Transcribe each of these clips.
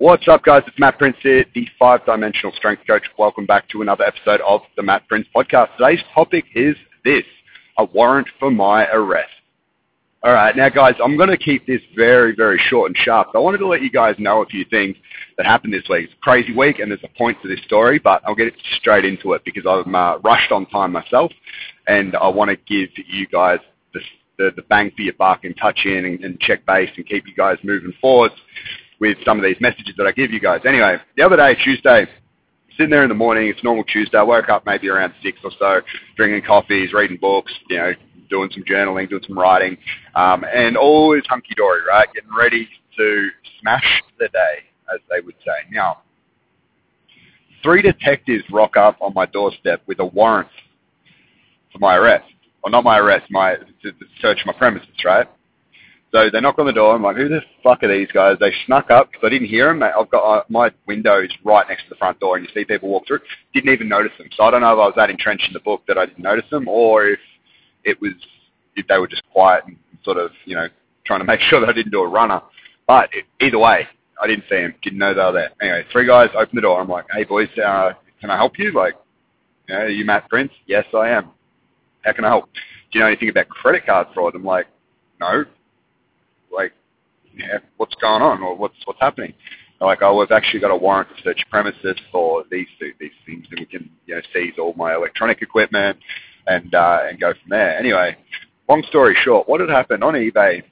What's up, guys? It's Matt Prince here, the five-dimensional strength coach. Welcome back to another episode of the Matt Prince podcast. Today's topic is this, a warrant for my arrest. All right, now, guys, I'm going to keep this very, very short and sharp. I wanted to let you guys know a few things that happened this week. It's a crazy week, and there's a point to this story, but I'll get straight into it because I'm uh, rushed on time myself, and I want to give you guys the, the, the bang for your buck and touch in and, and check base and keep you guys moving forward with some of these messages that I give you guys. Anyway, the other day, Tuesday, sitting there in the morning, it's normal Tuesday, I woke up maybe around six or so, drinking coffees, reading books, you know, doing some journaling, doing some writing, um, and all is hunky-dory, right? Getting ready to smash the day, as they would say. Now, three detectives rock up on my doorstep with a warrant for my arrest. Well, not my arrest, my to, to search my premises, right? So they knock on the door. I'm like, who the fuck are these guys? They snuck up because I didn't hear them. I've got uh, my windows right next to the front door, and you see people walk through. Didn't even notice them. So I don't know if I was that entrenched in the book that I didn't notice them, or if it was if they were just quiet and sort of you know trying to make sure that I didn't do a runner. But it, either way, I didn't see them. Didn't know they were there. Anyway, three guys open the door. I'm like, hey boys, uh, can I help you? Like, you know, are you Matt Prince? Yes, I am. How can I help? Do you know anything about credit card fraud? I'm like, no like, what's going on or what's what's happening? Like, oh, we've actually got a warrant to search premises for these these things, and we can you know seize all my electronic equipment and uh, and go from there. Anyway, long story short, what had happened on eBay?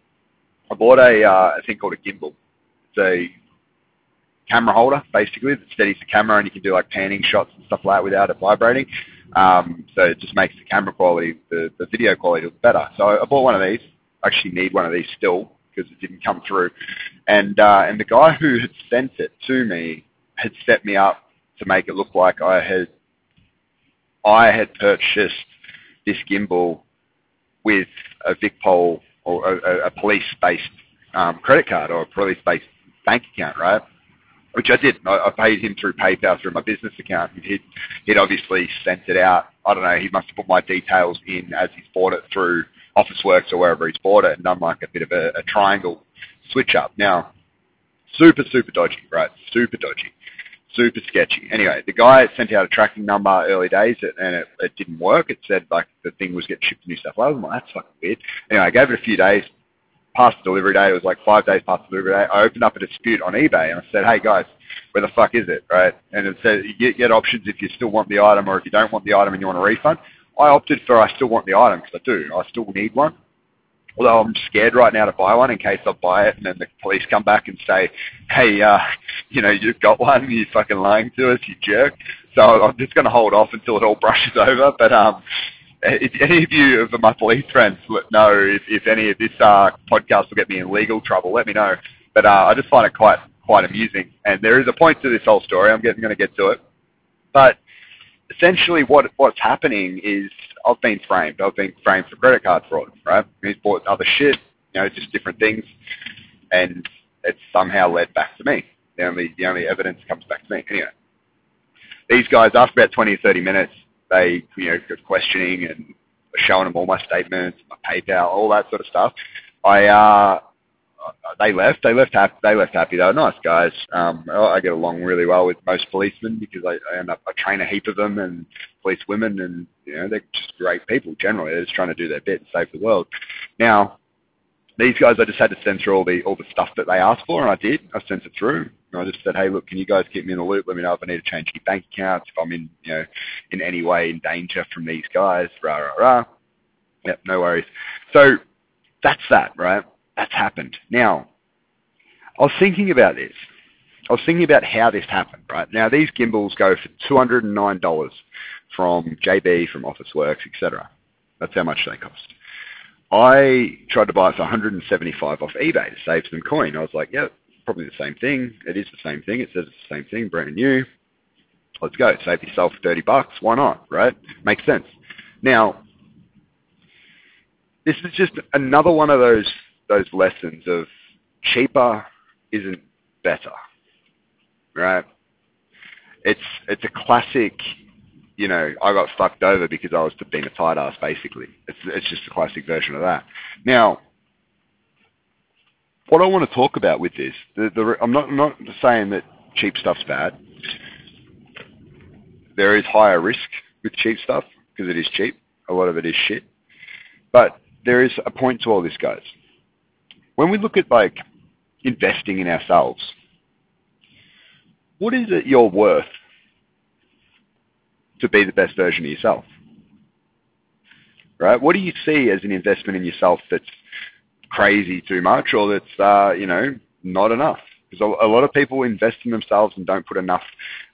I bought a uh, a thing called a gimbal. It's a camera holder basically that steadies the camera, and you can do like panning shots and stuff like that without it vibrating. Um, so it just makes the camera quality, the, the video quality look better. So I bought one of these. I actually need one of these still because it didn't come through. And uh, and the guy who had sent it to me had set me up to make it look like I had I had purchased this gimbal with a VicPol or a, a police-based um, credit card or a police-based bank account, right? Which I did. I, paid him through PayPal through my business account. He'd, he'd obviously sent it out. I don't know. He must have put my details in as he's bought it through Officeworks or wherever he's bought it and done like a bit of a, a triangle switch up. Now, super, super dodgy, right? Super dodgy. Super sketchy. Anyway, the guy sent out a tracking number early days and it, it didn't work. It said like the thing was getting shipped to New South Wales. I'm like, that's fucking weird. Anyway, I gave it a few days, past the delivery day. It was like five days past the delivery day. I opened up a dispute on eBay and I said, hey guys, where the fuck is it, right? And it said you get, get options if you still want the item or if you don't want the item and you want a refund. I opted for I still want the item because I do. I still need one. Although I'm scared right now to buy one in case I buy it and then the police come back and say, hey, uh, you know, you've got one, you're fucking lying to us, you jerk. So I'm just going to hold off until it all brushes over. But um, if any of you of my police friends know if, if any of this uh, podcast will get me in legal trouble, let me know. But uh, I just find it quite quite amusing. And there is a point to this whole story. I'm going to get to it. But essentially what what's happening is I've been framed. I've been framed for credit card fraud, right? He's bought other shit, you know, just different things, and it's somehow led back to me. The only the only evidence comes back to me. Anyway, these guys after about 20 or 30 minutes, they you know got questioning and showing them all my statements, my PayPal, all that sort of stuff. I uh, they left. They left happy. They left happy. They were nice guys. Um, I get along really well with most policemen because I, I end up I train a heap of them and police women, and you know they're just great people generally. They're just trying to do their bit and save the world. Now, these guys, I just had to send through all the all the stuff that they asked for, and I did. I sent it through. And I just said, hey, look, can you guys keep me in the loop? Let me know if I need to change any bank accounts, if I'm in, you know, in any way in danger from these guys. Rah rah rah. Yep, no worries. So that's that, right? That's happened. Now, I was thinking about this. I was thinking about how this happened, right? Now, these gimbals go for $209 from JB, from Officeworks, etc. That's how much they cost. I tried to buy it for 175 off eBay to save some coin. I was like, yeah, probably the same thing. It is the same thing. It says it's the same thing, brand new. Let's go. Save yourself 30 bucks. Why not, right? Makes sense. Now, this is just another one of those those lessons of cheaper isn't better, right? It's it's a classic, you know, I got fucked over because I was being a tight ass, basically. It's it's just a classic version of that. Now, what I want to talk about with this, the, the, I'm not I'm not saying that cheap stuff's bad. There is higher risk with cheap stuff because it is cheap. A lot of it is shit. But there is a point to all this, guys. When we look at like investing in ourselves, what is it you're worth to be the best version of yourself? Right? What do you see as an investment in yourself that's crazy too much or that's, uh, you know, not enough? Because a, lot of people invest in themselves and don't put enough,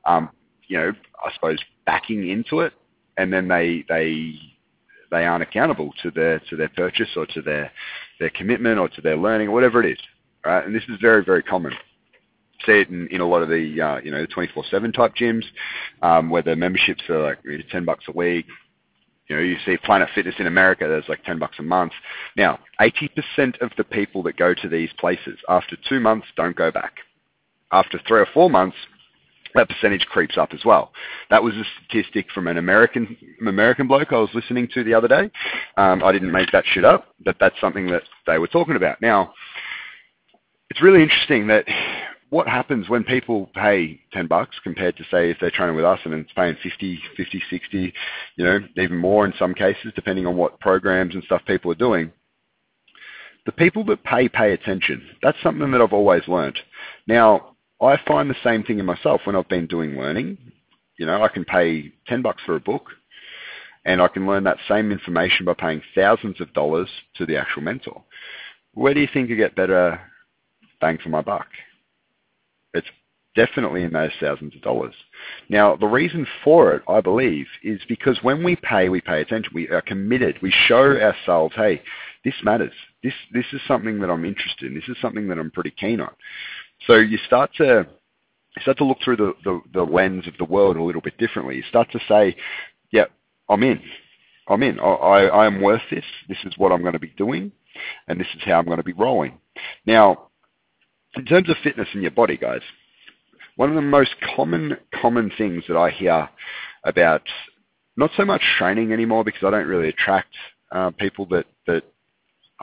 um, you know, I suppose backing into it, and then they they they aren't accountable to their to their purchase or to their their commitment or to their learning or whatever it is. Right? And this is very very common. See it in, in a lot of the uh, you know 24/7 type gyms um, where the memberships are like 10 bucks a week. You know, you see Planet Fitness in America, there's like 10 bucks a month. Now, 80% of the people that go to these places after two months don't go back. After three or four months, that percentage creeps up as well. That was a statistic from an American American bloke I was listening to the other day. Um, I didn't make that shit up, but that's something that they were talking about. Now, it's really interesting that what happens when people pay 10 bucks compared to say if they're training with us and it's paying 50, 50, 60, you know, even more in some cases, depending on what programs and stuff people are doing. The people that pay, pay attention. That's something that I've always learned. Now, I find the same thing in myself when I've been doing learning. You know, I can pay 10 bucks for a book and I can learn that same information by paying thousands of dollars to the actual mentor. Where do you think you get better bang for my buck? It's definitely in those thousands of dollars. Now, the reason for it, I believe, is because when we pay, we pay attention. We are committed. We show ourselves, hey, this matters. This this is something that I'm interested in. This is something that I'm pretty keen on. So you start to start to look through the, the, the lens of the world a little bit differently. You start to say, yeah, I'm in. I'm in. I, I, am worth this. This is what I'm going to be doing, and this is how I'm going to be rolling. Now, in terms of fitness in your body, guys, one of the most common common things that I hear about not so much training anymore because I don't really attract uh, people that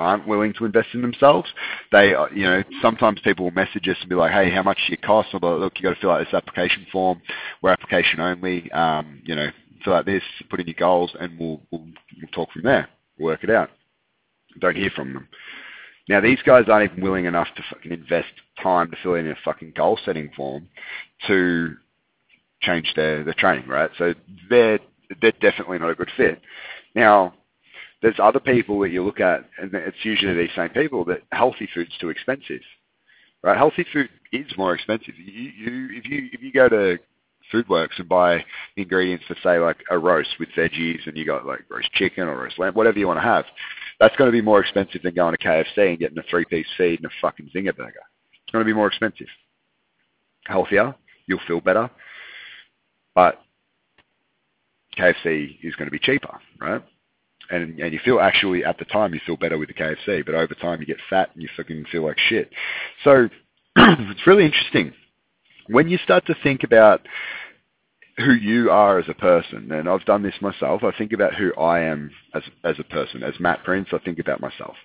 aren't willing to invest in themselves. They, uh, you know, sometimes people will message us and be like, "Hey, how much do you cost?" Or look, you got to fill out this application form. We're application only. Um, you know, fill out this, put in your goals, and we'll, we'll we'll talk from there. Work it out. Don't hear from them. Now these guys aren't even willing enough to fucking invest time to fill in a fucking goal setting form to change their, their training, right? So they're they're definitely not a good fit. Now, there's other people that you look at, and it's usually these same people that healthy food's too expensive, right? Healthy food is more expensive. You, you if you if you go to Foodworks and buy ingredients for say like a roast with veggies, and you got like roast chicken or roast lamb, whatever you want to have, that's going to be more expensive than going to KFC and getting a three-piece feed and a fucking zinger burger. It's going to be more expensive. Healthier, you'll feel better, but KFC is going to be cheaper, right? And and you feel actually at the time you feel better with the KFC, but over time you get fat and you fucking feel like shit. So it's really interesting when you start to think about who you are as a person, and I've done this myself. I think about who I am as as a person, as Matt Prince. I think about myself.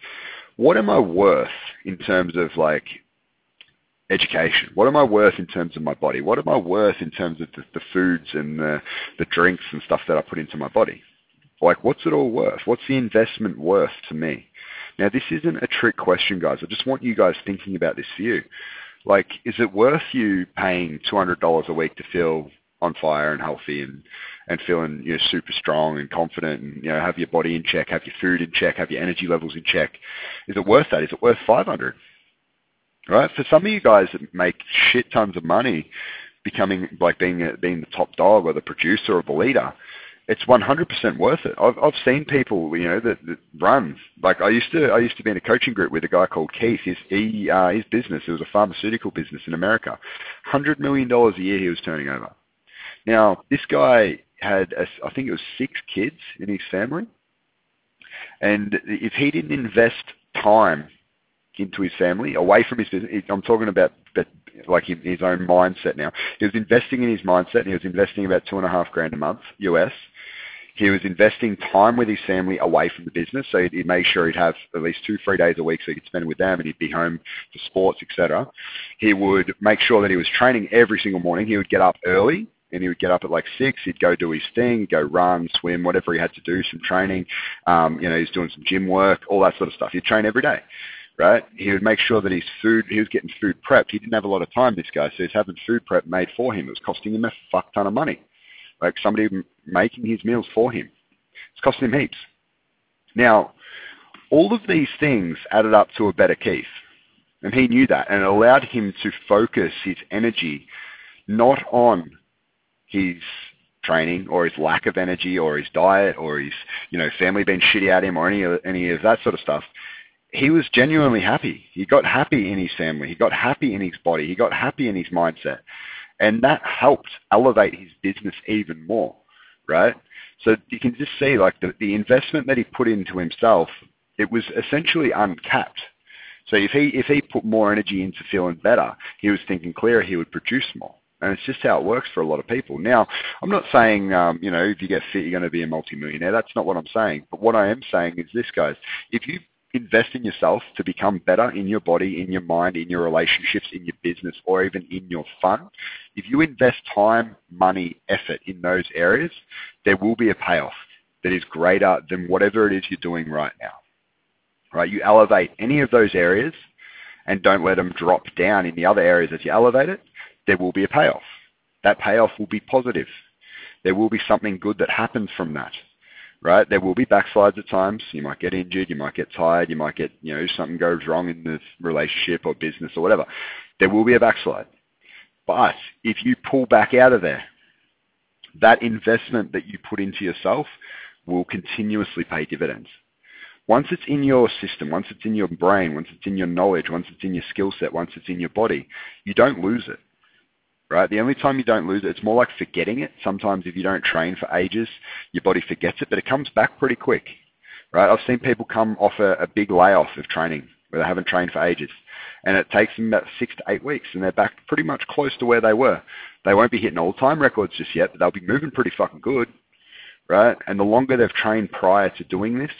What am I worth in terms of like education? What am I worth in terms of my body? What am I worth in terms of the, the foods and the, the drinks and stuff that I put into my body? Like, what's it all worth? What's the investment worth to me? Now, this isn't a trick question, guys. I just want you guys thinking about this for you. Like, is it worth you paying $200 a week to feel on fire and healthy and and feeling you know super strong and confident and you know have your body in check, have your food in check, have your energy levels in check. Is it worth that? Is it worth five hundred? Right? For some of you guys that make shit tons of money, becoming like being being the top dog or the producer or the leader, it's 100% worth it. I've I've seen people, you know, that, that run. Like I used to I used to be in a coaching group with a guy called Keith. His he uh, his business it was a pharmaceutical business in America, hundred million dollars a year he was turning over. Now, this guy had, a, I think it was six kids in his family. And if he didn't invest time into his family, away from his business, I'm talking about like his own mindset now. He was investing in his mindset and he was investing about two and a half grand a month US He was investing time with his family away from the business, so he'd, he'd make sure he'd have at least two, three days a week so he could spend with them, and he'd be home for sports, etc. He would make sure that he was training every single morning. He would get up early, and he would get up at like six. He'd go do his thing, go run, swim, whatever he had to do, some training. Um, you know, he's doing some gym work, all that sort of stuff. He'd train every day right? He would make sure that his food, he was getting food prepped. He didn't have a lot of time, this guy, so he's having food prep made for him. It was costing him a fuck ton of money. Like somebody making his meals for him. It's costing him heaps. Now, all of these things added up to a better Keith. And he knew that, and it allowed him to focus his energy not on his training or his lack of energy or his diet or his you know family being shitty at him or any of, any of that sort of stuff he was genuinely happy. He got happy in his family. He got happy in his body. He got happy in his mindset. And that helped elevate his business even more, right? So you can just see like the, the investment that he put into himself, it was essentially uncapped. So if he, if he put more energy into feeling better, he was thinking clearer, he would produce more. And it's just how it works for a lot of people. Now, I'm not saying, um, you know, if you get fit, you're going to be a multimillionaire. That's not what I'm saying. But what I am saying is this, guys. If you invest in yourself to become better in your body, in your mind, in your relationships, in your business, or even in your fun, if you invest time, money, effort in those areas, there will be a payoff that is greater than whatever it is you're doing right now. Right? You elevate any of those areas and don't let them drop down in the other areas as you elevate it, there will be a payoff. That payoff will be positive. There will be something good that happens from that right? There will be backslides at times. You might get injured, you might get tired, you might get, you know, something goes wrong in the relationship or business or whatever. There will be a backslide. But if you pull back out of there, that investment that you put into yourself will continuously pay dividends. Once it's in your system, once it's in your brain, once it's in your knowledge, once it's in your skill set, once it's in your body, you don't lose it right? The only time you don't lose it, it's more like forgetting it. Sometimes if you don't train for ages, your body forgets it, but it comes back pretty quick, right? I've seen people come off a, a big layoff of training where they haven't trained for ages. And it takes them about six to eight weeks, and they're back pretty much close to where they were. They won't be hitting all-time records just yet, but they'll be moving pretty fucking good, right? And the longer they've trained prior to doing this,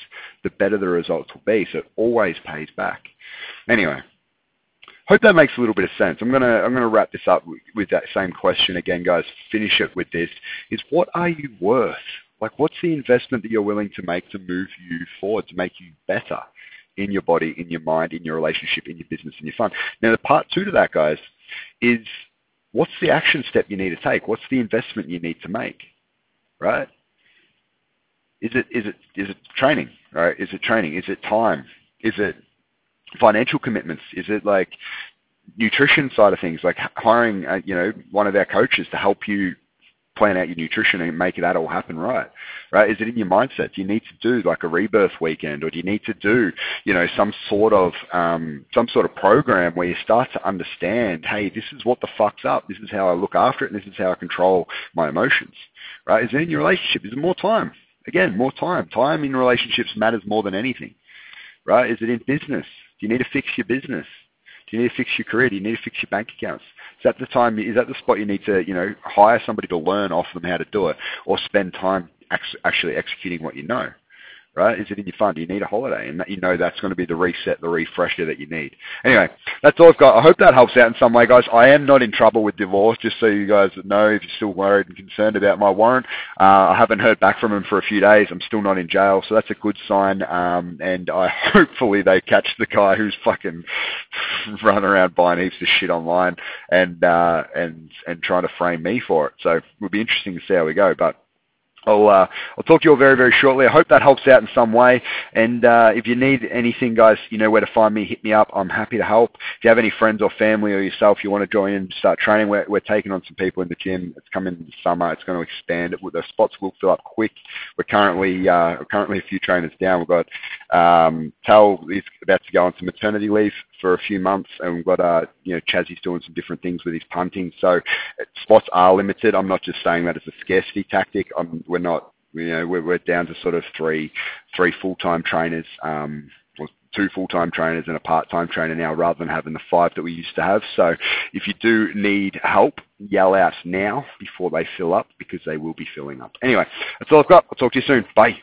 the better the results will be. So it always pays back. Anyway, hope that makes a little bit of sense. I'm gonna I'm gonna wrap this up with, that same question again, guys. Finish it with this: is what are you worth? Like, what's the investment that you're willing to make to move you forward, to make you better in your body, in your mind, in your relationship, in your business, in your fun? Now, the part two to that, guys, is what's the action step you need to take? What's the investment you need to make? Right? Is it is it is it training? Right? Is it training? Is it time? Is it financial commitments? Is it like nutrition side of things, like hiring, uh, you know, one of our coaches to help you plan out your nutrition and make that all happen right, right? Is it in your mindset? Do you need to do like a rebirth weekend or do you need to do, you know, some sort of, um, some sort of program where you start to understand, hey, this is what the fuck's up. This is how I look after it and this is how I control my emotions, right? Is it in your relationship? Is it more time? Again, more time. Time in relationships matters more than anything, right? Is it in business? Do you need to fix your business? Do you need to fix your career? Do you need to fix your bank accounts? Is that the time? Is that the spot you need to, you know, hire somebody to learn off them how to do it, or spend time actually executing what you know? Right? Is it in your fund? Do you need a holiday? And that, you know that's going to be the reset, the refresher that you need. Anyway, that's all I've got. I hope that helps out in some way, guys. I am not in trouble with divorce, just so you guys know if you're still worried and concerned about my warrant. Uh, I haven't heard back from him for a few days. I'm still not in jail, so that's a good sign. Um, and I hopefully they catch the guy who's fucking running around buying heaps of shit online and uh, and and trying to frame me for it. So it'll be interesting to see how we go. But I'll, uh, I'll talk to you all very, very shortly. I hope that helps out in some way. And uh, if you need anything, guys, you know where to find me. Hit me up. I'm happy to help. If you have any friends or family or yourself you want to join and start training, we're, we're taking on some people in the gym. It's coming in the summer. It's going to expand. The spots will fill up quick. We're currently uh, currently a few trainers down. We've got um, Tal is about to go on some maternity leave for a few months, and we've got uh, you know Chazzy's doing some different things with his punting. So spots are limited. I'm not just saying that as a scarcity tactic. I'm, we're not you know we're, we're down to sort of three three full time trainers. Um, two full-time trainers and a part-time trainer now rather than having the five that we used to have. So if you do need help, yell out now before they fill up because they will be filling up. Anyway, that's all I've got. I'll talk to you soon. Bye.